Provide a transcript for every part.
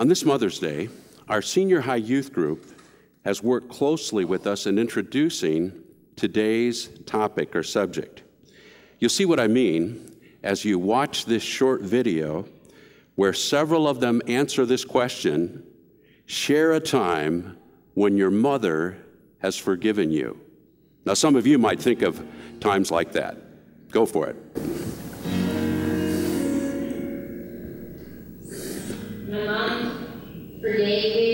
On this Mother's Day, our senior high youth group has worked closely with us in introducing today's topic or subject. You'll see what I mean as you watch this short video where several of them answer this question Share a time when your mother has forgiven you. Now, some of you might think of times like that. Go for it created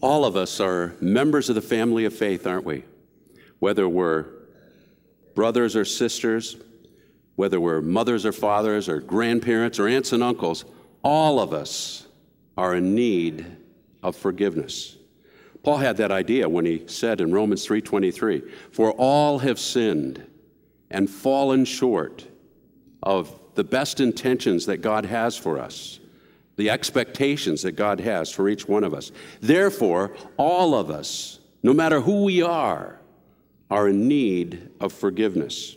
All of us are members of the family of faith, aren't we? Whether we're brothers or sisters, whether we're mothers or fathers or grandparents or aunts and uncles, all of us are in need of forgiveness. Paul had that idea when he said in Romans 3:23, "For all have sinned and fallen short of the best intentions that God has for us." the expectations that God has for each one of us. Therefore, all of us, no matter who we are, are in need of forgiveness.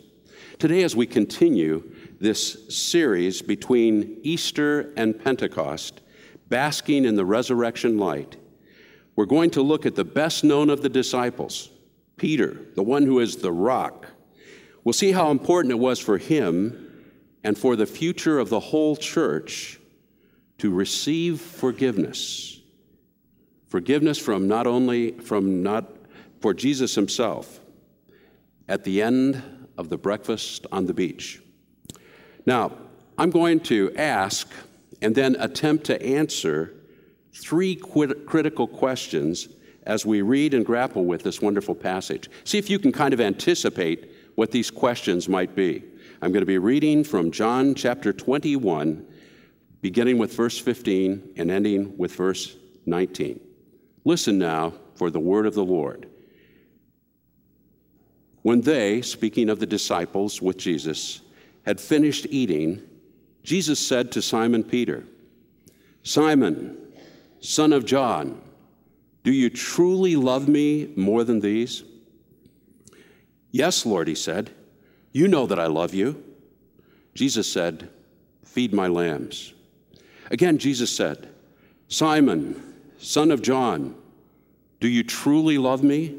Today, as we continue this series between Easter and Pentecost, basking in the resurrection light, we're going to look at the best known of the disciples, Peter, the one who is the rock. We'll see how important it was for him and for the future of the whole church to receive forgiveness. Forgiveness from not only from not for Jesus himself at the end of the breakfast on the beach. Now, I'm going to ask and then attempt to answer three quit- critical questions as we read and grapple with this wonderful passage. See if you can kind of anticipate what these questions might be. I'm going to be reading from John chapter 21 beginning with verse 15 and ending with verse 19. Listen now for the word of the Lord. When they, speaking of the disciples with Jesus, had finished eating, Jesus said to Simon Peter, Simon, son of John, do you truly love me more than these? Yes, Lord, he said. You know that I love you. Jesus said, Feed my lambs. Again, Jesus said, Simon, son of John, do you truly love me?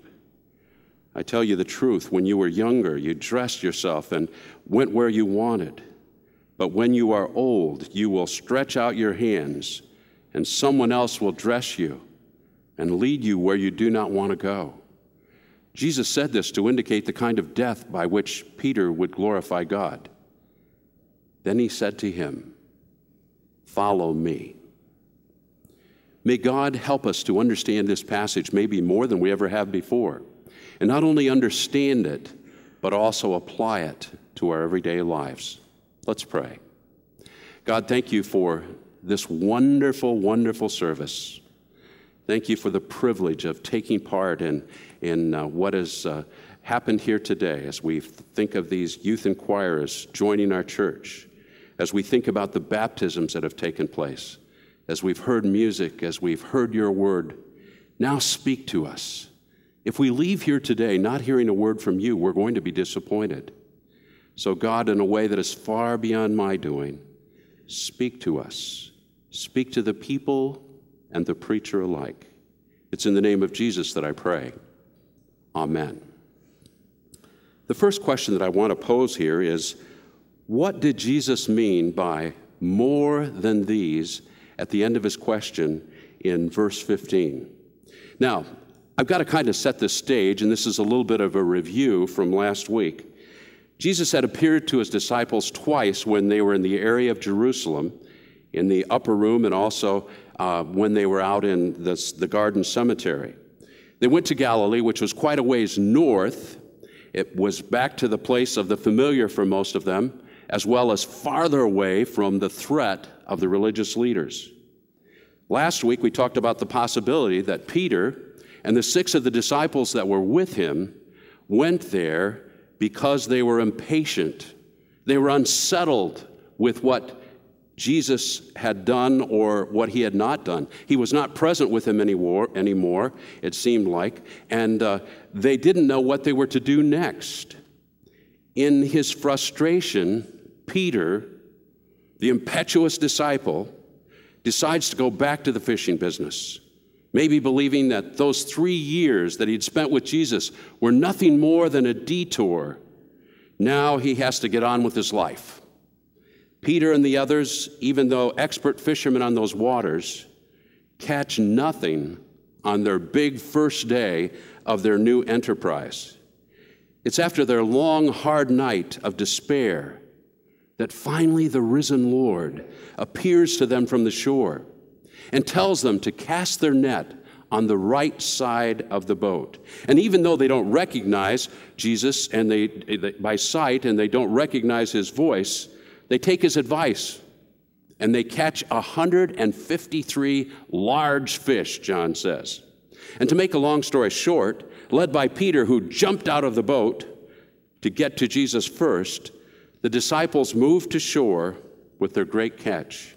I tell you the truth, when you were younger, you dressed yourself and went where you wanted. But when you are old, you will stretch out your hands, and someone else will dress you and lead you where you do not want to go. Jesus said this to indicate the kind of death by which Peter would glorify God. Then he said to him, Follow me. May God help us to understand this passage maybe more than we ever have before, and not only understand it, but also apply it to our everyday lives. Let's pray. God, thank you for this wonderful, wonderful service. Thank you for the privilege of taking part in, in uh, what has uh, happened here today as we think of these youth inquirers joining our church, as we think about the baptisms that have taken place, as we've heard music, as we've heard your word. Now speak to us. If we leave here today not hearing a word from you, we're going to be disappointed. So, God, in a way that is far beyond my doing, speak to us. Speak to the people and the preacher alike. It's in the name of Jesus that I pray. Amen. The first question that I want to pose here is what did Jesus mean by more than these at the end of his question in verse 15? Now, I've got to kind of set the stage, and this is a little bit of a review from last week. Jesus had appeared to his disciples twice when they were in the area of Jerusalem, in the upper room, and also uh, when they were out in the, the garden cemetery. They went to Galilee, which was quite a ways north. It was back to the place of the familiar for most of them, as well as farther away from the threat of the religious leaders. Last week, we talked about the possibility that Peter and the six of the disciples that were with him went there because they were impatient. They were unsettled with what Jesus had done or what he had not done. He was not present with them anymore, anymore it seemed like, and uh, they didn't know what they were to do next. In his frustration, Peter, the impetuous disciple, decides to go back to the fishing business. Maybe believing that those three years that he'd spent with Jesus were nothing more than a detour. Now he has to get on with his life. Peter and the others, even though expert fishermen on those waters, catch nothing on their big first day of their new enterprise. It's after their long, hard night of despair that finally the risen Lord appears to them from the shore and tells them to cast their net on the right side of the boat. And even though they don't recognize Jesus and they, they by sight and they don't recognize his voice, they take his advice and they catch 153 large fish, John says. And to make a long story short, led by Peter, who jumped out of the boat to get to Jesus first, the disciples moved to shore with their great catch.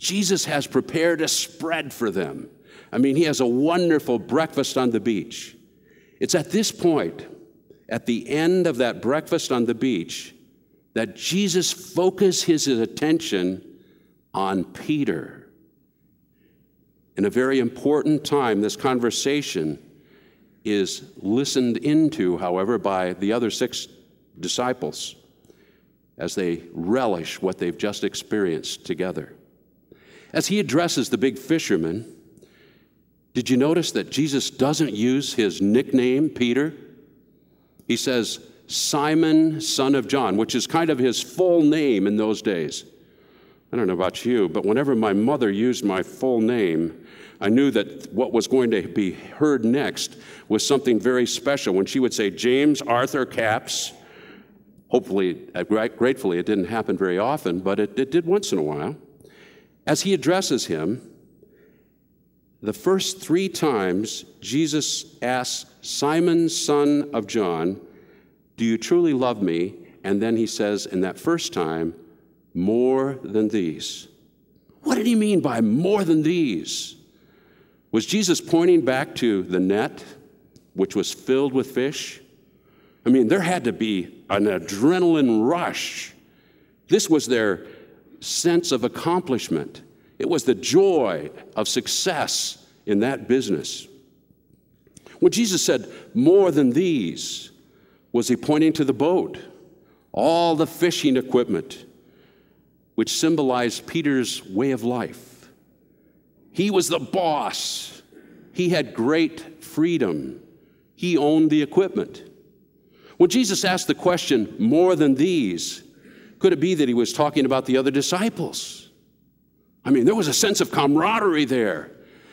Jesus has prepared a spread for them. I mean, he has a wonderful breakfast on the beach. It's at this point, at the end of that breakfast on the beach, that Jesus focused his attention on Peter. In a very important time, this conversation is listened into, however, by the other six disciples as they relish what they've just experienced together. As he addresses the big fisherman, did you notice that Jesus doesn't use his nickname, Peter? He says, Simon, son of John, which is kind of his full name in those days. I don't know about you, but whenever my mother used my full name, I knew that what was going to be heard next was something very special. When she would say, James Arthur Capps, hopefully, uh, gratefully, it didn't happen very often, but it, it did once in a while. As he addresses him, the first three times Jesus asks Simon, son of John, do you truly love me? And then he says, in that first time, more than these. What did he mean by more than these? Was Jesus pointing back to the net, which was filled with fish? I mean, there had to be an adrenaline rush. This was their sense of accomplishment, it was the joy of success in that business. When Jesus said, more than these, was he pointing to the boat, all the fishing equipment, which symbolized Peter's way of life. He was the boss, he had great freedom. he owned the equipment. When Jesus asked the question, more than these, could it be that he was talking about the other disciples? I mean, there was a sense of camaraderie there,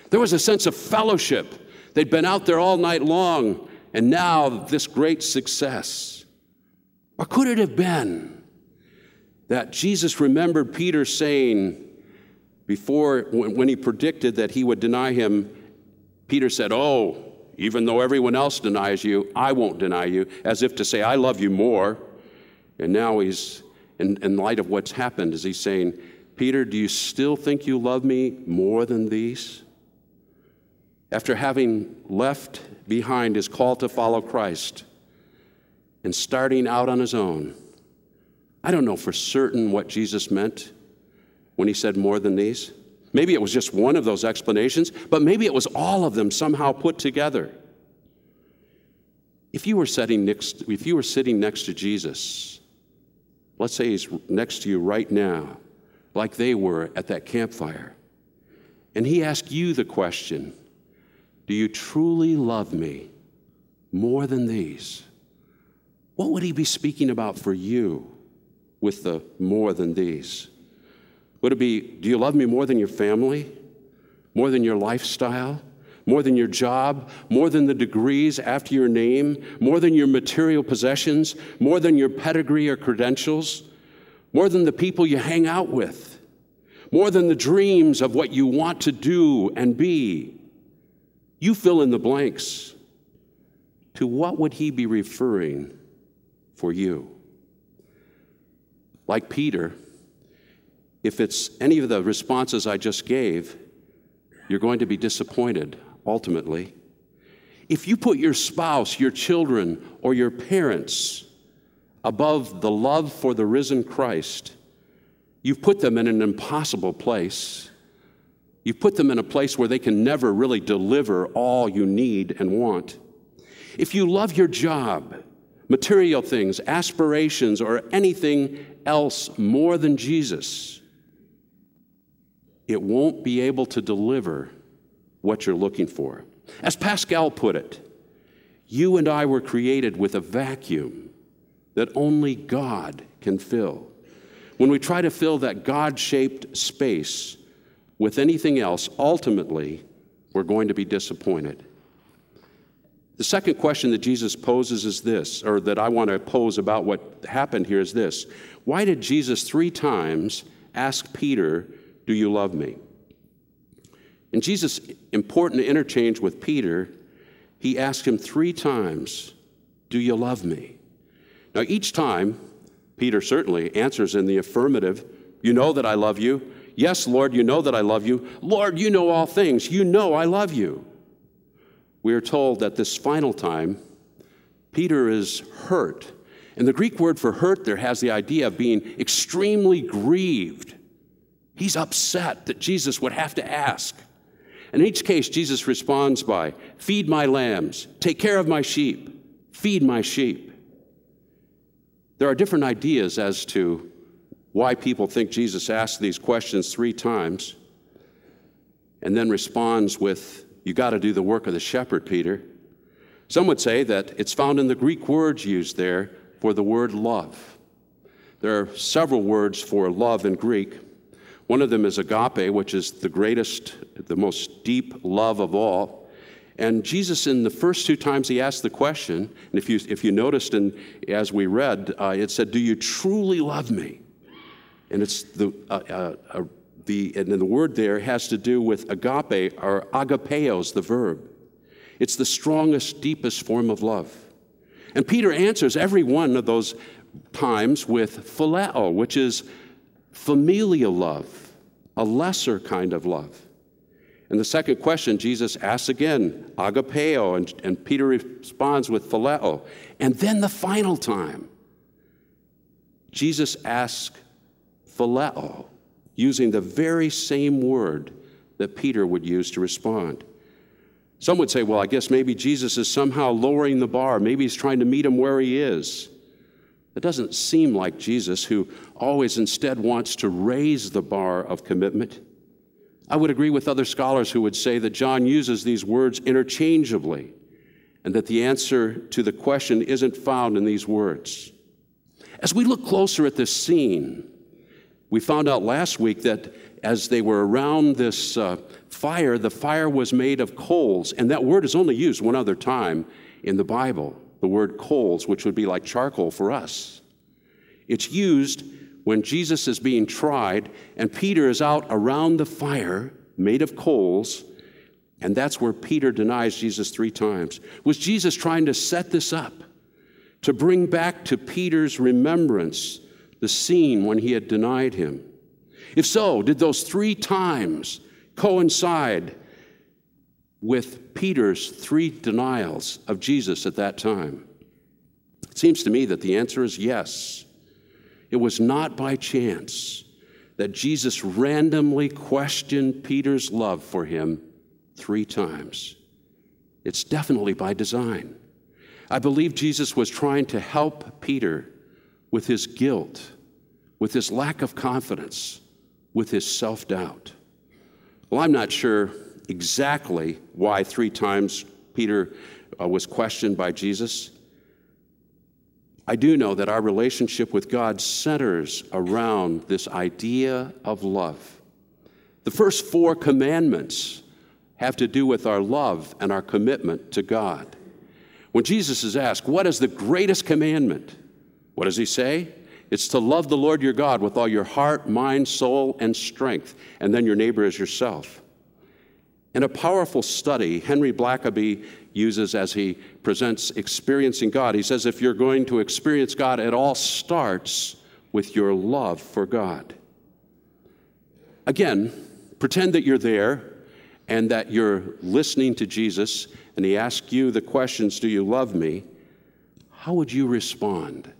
there was a sense of fellowship. They'd been out there all night long, and now this great success. Or could it have been that Jesus remembered Peter saying, before, when he predicted that he would deny him, Peter said, Oh, even though everyone else denies you, I won't deny you, as if to say, I love you more. And now he's, in, in light of what's happened, is he saying, Peter, do you still think you love me more than these? After having left behind his call to follow Christ and starting out on his own, I don't know for certain what Jesus meant when he said more than these. Maybe it was just one of those explanations, but maybe it was all of them somehow put together. If you were next, if you were sitting next to Jesus, let's say he's next to you right now, like they were at that campfire, and he asked you the question, Do you truly love me more than these? What would he be speaking about for you with the more than these? Would it be, do you love me more than your family? More than your lifestyle? More than your job? More than the degrees after your name? More than your material possessions? More than your pedigree or credentials? More than the people you hang out with? More than the dreams of what you want to do and be? You fill in the blanks. To what would he be referring for you? Like Peter, if it's any of the responses I just gave, you're going to be disappointed ultimately. If you put your spouse, your children, or your parents above the love for the risen Christ, you've put them in an impossible place. You've put them in a place where they can never really deliver all you need and want. If you love your job, material things, aspirations, or anything else more than Jesus, it won't be able to deliver what you're looking for. As Pascal put it, you and I were created with a vacuum that only God can fill. When we try to fill that God shaped space with anything else, ultimately, we're going to be disappointed. The second question that Jesus poses is this, or that I want to pose about what happened here is this Why did Jesus three times ask Peter do you love me? In Jesus' important interchange with Peter, he asked him three times, Do you love me? Now, each time, Peter certainly answers in the affirmative, You know that I love you. Yes, Lord, you know that I love you. Lord, you know all things. You know I love you. We are told that this final time, Peter is hurt. And the Greek word for hurt there has the idea of being extremely grieved He's upset that Jesus would have to ask. In each case, Jesus responds by Feed my lambs, take care of my sheep, feed my sheep. There are different ideas as to why people think Jesus asked these questions three times and then responds with, You got to do the work of the shepherd, Peter. Some would say that it's found in the Greek words used there for the word love. There are several words for love in Greek. One of them is agape, which is the greatest, the most deep love of all. And Jesus, in the first two times he asked the question, and if you, if you noticed and as we read, uh, it said, Do you truly love me? And it's the, uh, uh, uh the, and the word there has to do with agape or agapeos, the verb. It's the strongest, deepest form of love. And Peter answers every one of those times with phileo, which is familial love, a lesser kind of love. And the second question, Jesus asks again, agapeo, and, and Peter responds with phileo. And then the final time, Jesus asks phileo, using the very same word that Peter would use to respond. Some would say, well, I guess maybe Jesus is somehow lowering the bar. Maybe he's trying to meet him where he is. It doesn't seem like Jesus, who always instead wants to raise the bar of commitment. I would agree with other scholars who would say that John uses these words interchangeably, and that the answer to the question isn't found in these words. As we look closer at this scene, we found out last week that as they were around this uh, fire, the fire was made of coals, and that word is only used one other time in the Bible the word coals, which would be like charcoal for us. It's used when Jesus is being tried and Peter is out around the fire made of coals, and that's where Peter denies Jesus three times. Was Jesus trying to set this up to bring back to Peter's remembrance the scene when he had denied him? If so, did those three times coincide with Peter's three denials of Jesus at that time? It seems to me that the answer is yes. It was not by chance that Jesus randomly questioned Peter's love for him three times. It's definitely by design. I believe Jesus was trying to help Peter with his guilt, with his lack of confidence, with his self doubt. Well, I'm not sure exactly why three times Peter uh, was questioned by Jesus. I do know that our relationship with God centers around this idea of love. The first four commandments have to do with our love and our commitment to God. When Jesus is asked, What is the greatest commandment? What does he say? It's to love the Lord your God with all your heart, mind, soul, and strength, and then your neighbor as yourself. In a powerful study, Henry Blackaby uses as he presents experiencing God, he says, if you're going to experience God, it all starts with your love for God. Again, pretend that you're there and that you're listening to Jesus and he asks you the questions Do you love me? How would you respond?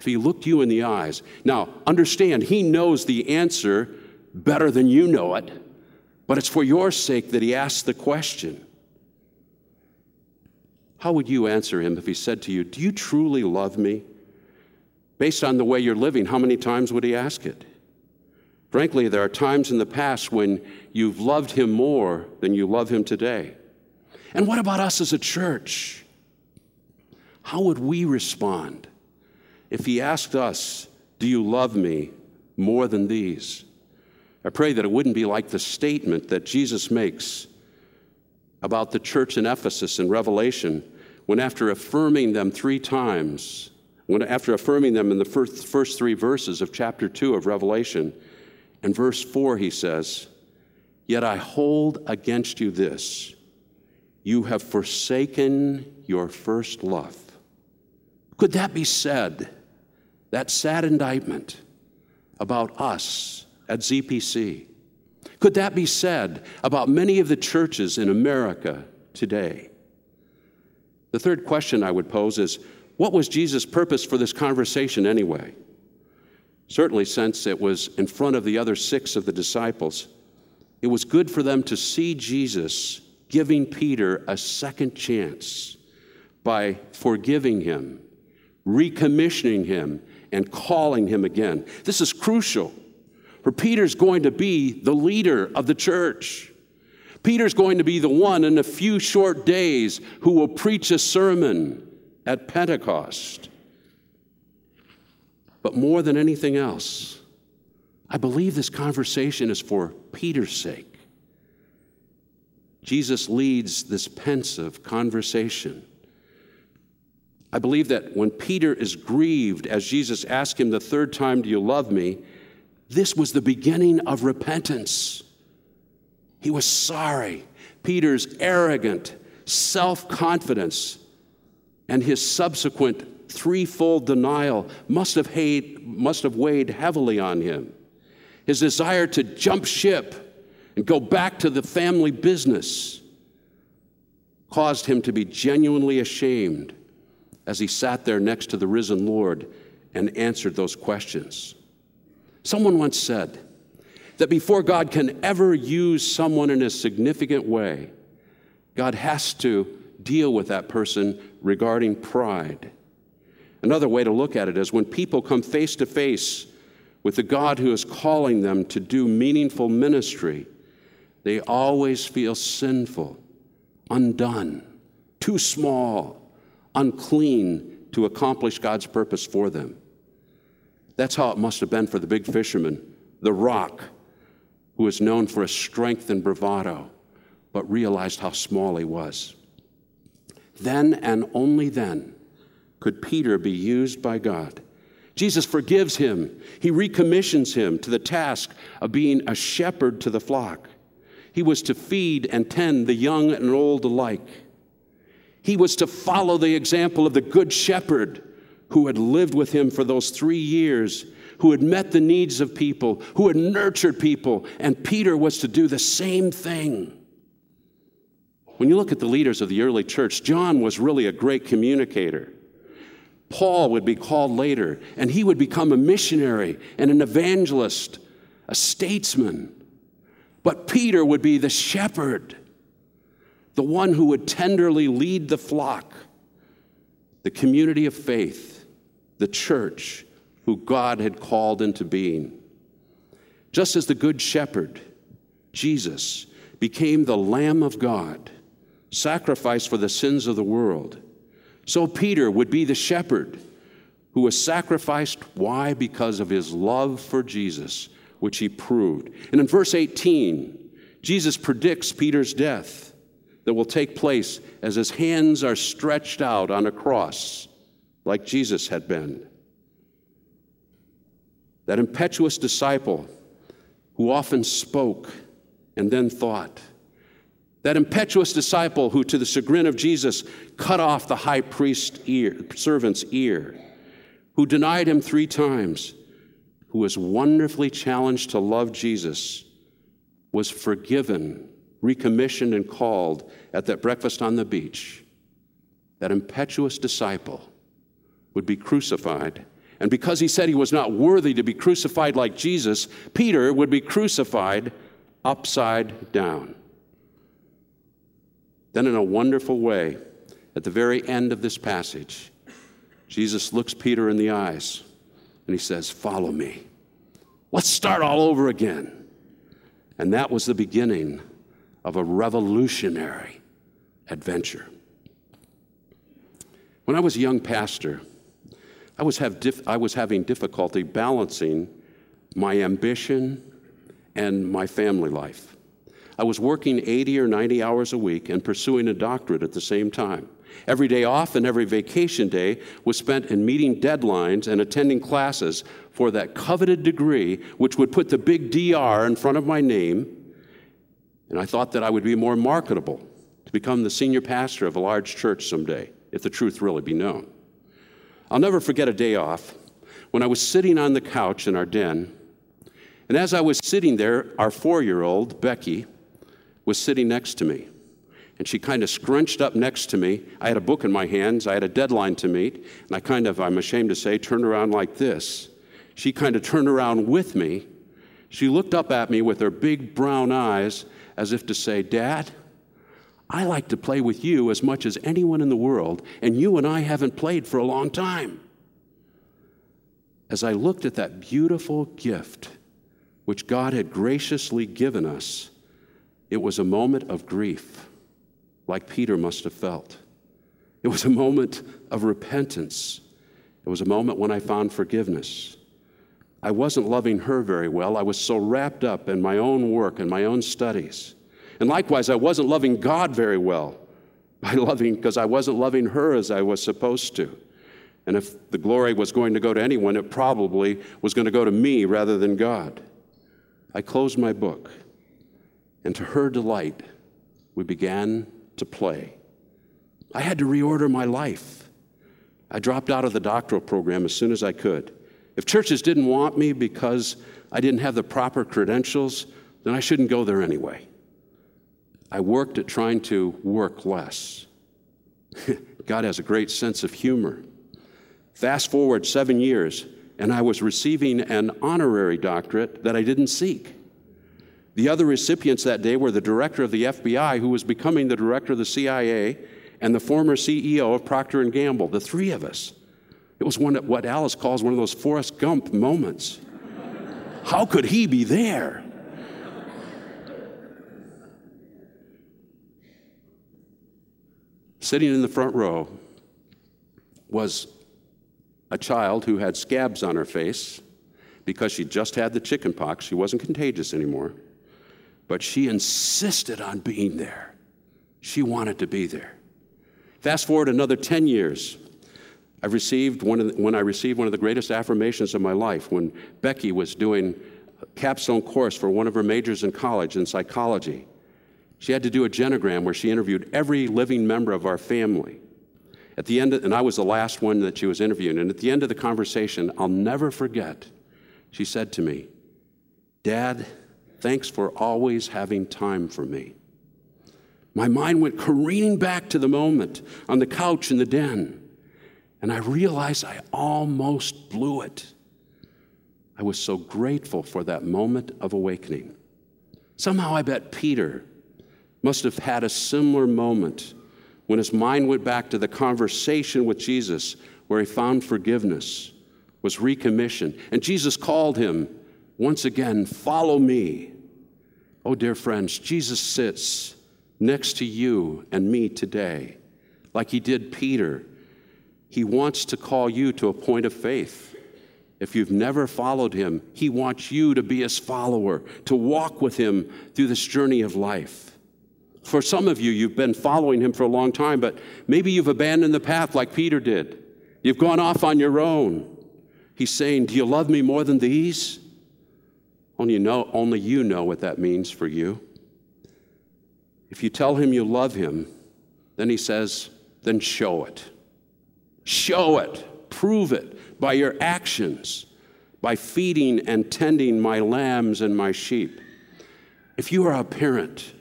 if he looked you in the eyes. Now, understand, he knows the answer better than you know it, but it's for your sake that he asks the question. How would you answer him if he said to you, Do you truly love me? Based on the way you're living, how many times would he ask it? Frankly, there are times in the past when you've loved him more than you love him today. And what about us as a church? How would we respond? if he asked us, Do you love me more than these? I pray that it wouldn't be like the statement that Jesus makes about the church in Ephesus in Revelation, when after affirming them three times, when after affirming them in the first, first three verses of chapter 2 of Revelation, in verse 4 he says, Yet I hold against you this you have forsaken your first love. Could that be said that sad indictment about us at ZPC? Could that be said about many of the churches in America today? The third question I would pose is what was Jesus' purpose for this conversation anyway? Certainly, since it was in front of the other six of the disciples, it was good for them to see Jesus giving Peter a second chance by forgiving him, recommissioning him, and calling him again. This is crucial, for Peter's going to be the leader of the church. Peter's going to be the one in a few short days who will preach a sermon at Pentecost. But more than anything else, I believe this conversation is for Peter's sake. Jesus leads this pensive conversation. I believe that when Peter is grieved, as Jesus asked him the third time, Do you love me? This was the beginning of repentance. He was sorry. Peter's arrogant self confidence and his subsequent threefold denial must have, hate, must have weighed heavily on him. His desire to jump ship and go back to the family business caused him to be genuinely ashamed as he sat there next to the risen Lord and answered those questions. Someone once said that before God can ever use someone in a significant way, God has to deal with that person regarding pride. Another way to look at it is when people come face to face with the God who is calling them to do meaningful ministry, they always feel sinful, undone, too small, unclean to accomplish God's purpose for them. That's how it must have been for the big fisherman, the rock, who was known for his strength and bravado, but realized how small he was. Then and only then could Peter be used by God. Jesus forgives him. He recommissions him to the task of being a shepherd to the flock. He was to feed and tend the young and old alike. He was to follow the example of the good shepherd who had lived with him for those three years, who had met the needs of people, who had nurtured people, and Peter was to do the same thing. When you look at the leaders of the early church, John was really a great communicator. Paul would be called later, and he would become a missionary and an evangelist, a statesman. But Peter would be the shepherd, the one who would tenderly lead the flock, the community of faith, the church, who God had called into being. Just as the Good Shepherd, Jesus, became the Lamb of God, sacrificed for the sins of the world, so Peter would be the shepherd who was sacrificed. Why? Because of his love for Jesus, which he proved. And in verse 18, Jesus predicts Peter's death that will take place as his hands are stretched out on a cross, like Jesus had been. That impetuous disciple who often spoke and then thought. That impetuous disciple who, to the chagrin of Jesus, cut off the high priest's ear, servant's ear, who denied him three times, who was wonderfully challenged to love Jesus, was forgiven, recommissioned, and called at that breakfast on the beach. That impetuous disciple would be crucified. And because he said he was not worthy to be crucified like Jesus, Peter would be crucified upside down. Then, in a wonderful way, at the very end of this passage, Jesus looks Peter in the eyes and he says, Follow me. Let's start all over again. And that was the beginning of a revolutionary adventure. When I was a young pastor, I was, I was having difficulty balancing my ambition and my family life. I was working 80 or 90 hours a week and pursuing a doctorate at the same time. Every day off and every vacation day was spent in meeting deadlines and attending classes for that coveted degree, which would put the big DR in front of my name. And I thought that I would be more marketable to become the senior pastor of a large church someday, if the truth really be known. I'll never forget a day off when I was sitting on the couch in our den. And as I was sitting there, our four year old, Becky, was sitting next to me and she kind of scrunched up next to me. I had a book in my hands, I had a deadline to meet, and I kind of, I'm ashamed to say, turned around like this. She kind of turned around with me. She looked up at me with her big brown eyes as if to say, Dad, I like to play with you as much as anyone in the world, and you and I haven't played for a long time. As I looked at that beautiful gift which God had graciously given us, it was a moment of grief like Peter must have felt. It was a moment of repentance. It was a moment when I found forgiveness. I wasn't loving her very well. I was so wrapped up in my own work and my own studies. And likewise, I wasn't loving God very well by loving because I wasn't loving her as I was supposed to. And if the glory was going to go to anyone, it probably was going to go to me rather than God. I closed my book, and to her delight, we began to play. I had to reorder my life. I dropped out of the doctoral program as soon as I could. If churches didn't want me because I didn't have the proper credentials, then I shouldn't go there anyway. I worked at trying to work less. God has a great sense of humor. Fast forward seven years, and I was receiving an honorary doctorate that I didn't seek. The other recipients that day were the director of the FBI, who was becoming the director of the CIA, and the former CEO of Procter & Gamble, the three of us. It was one of what Alice calls one of those Forrest Gump moments. How could he be there? Sitting in the front row was a child who had scabs on her face because she just had the chicken pox. She wasn't contagious anymore. But she insisted on being there. She wanted to be there. Fast forward another 10 years. I received one the, when I received one of the greatest affirmations of my life when Becky was doing a capstone course for one of her majors in college in psychology. She had to do a genogram where she interviewed every living member of our family. At the end, of, and I was the last one that she was interviewing, and at the end of the conversation, I'll never forget, she said to me, Dad, thanks for always having time for me. My mind went careening back to the moment on the couch in the den, and I realized I almost blew it. I was so grateful for that moment of awakening. Somehow I bet Peter must have had a similar moment when his mind went back to the conversation with Jesus where he found forgiveness, was recommissioned, and Jesus called him once again, Follow me. Oh, dear friends, Jesus sits next to you and me today, like he did Peter. He wants to call you to a point of faith. If you've never followed him, he wants you to be his follower, to walk with him through this journey of life. For some of you, you've been following him for a long time, but maybe you've abandoned the path like Peter did. You've gone off on your own. He's saying, Do you love me more than these? Only you know, only you know what that means for you. If you tell him you love him, then he says, Then show it. Show it. Prove it by your actions, by feeding and tending my lambs and my sheep. If you are a parent,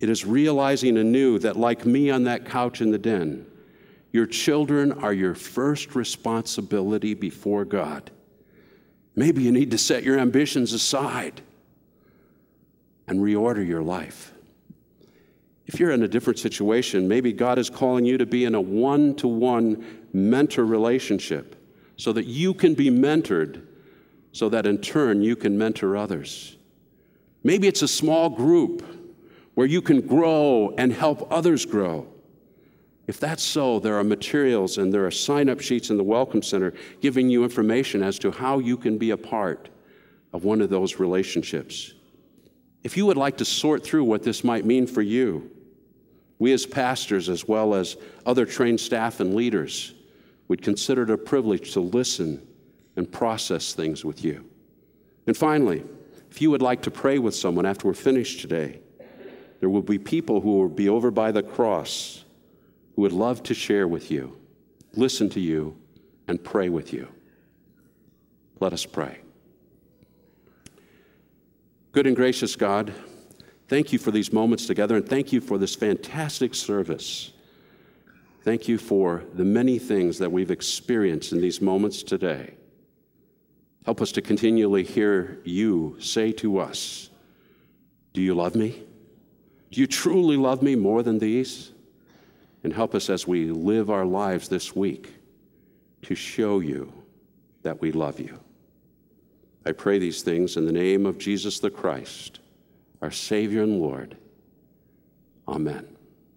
it is realizing anew that, like me on that couch in the den, your children are your first responsibility before God. Maybe you need to set your ambitions aside and reorder your life. If you're in a different situation, maybe God is calling you to be in a one to one mentor relationship so that you can be mentored, so that in turn you can mentor others. Maybe it's a small group where you can grow and help others grow. If that's so, there are materials and there are sign up sheets in the Welcome Center giving you information as to how you can be a part of one of those relationships. If you would like to sort through what this might mean for you, we as pastors, as well as other trained staff and leaders, would consider it a privilege to listen and process things with you. And finally, if you would like to pray with someone after we're finished today, there will be people who will be over by the cross who would love to share with you, listen to you, and pray with you. Let us pray. Good and gracious God, thank you for these moments together and thank you for this fantastic service. Thank you for the many things that we've experienced in these moments today. Help us to continually hear you say to us, Do you love me? Do you truly love me more than these? And help us as we live our lives this week to show you that we love you. I pray these things in the name of Jesus the Christ, our Savior and Lord. Amen.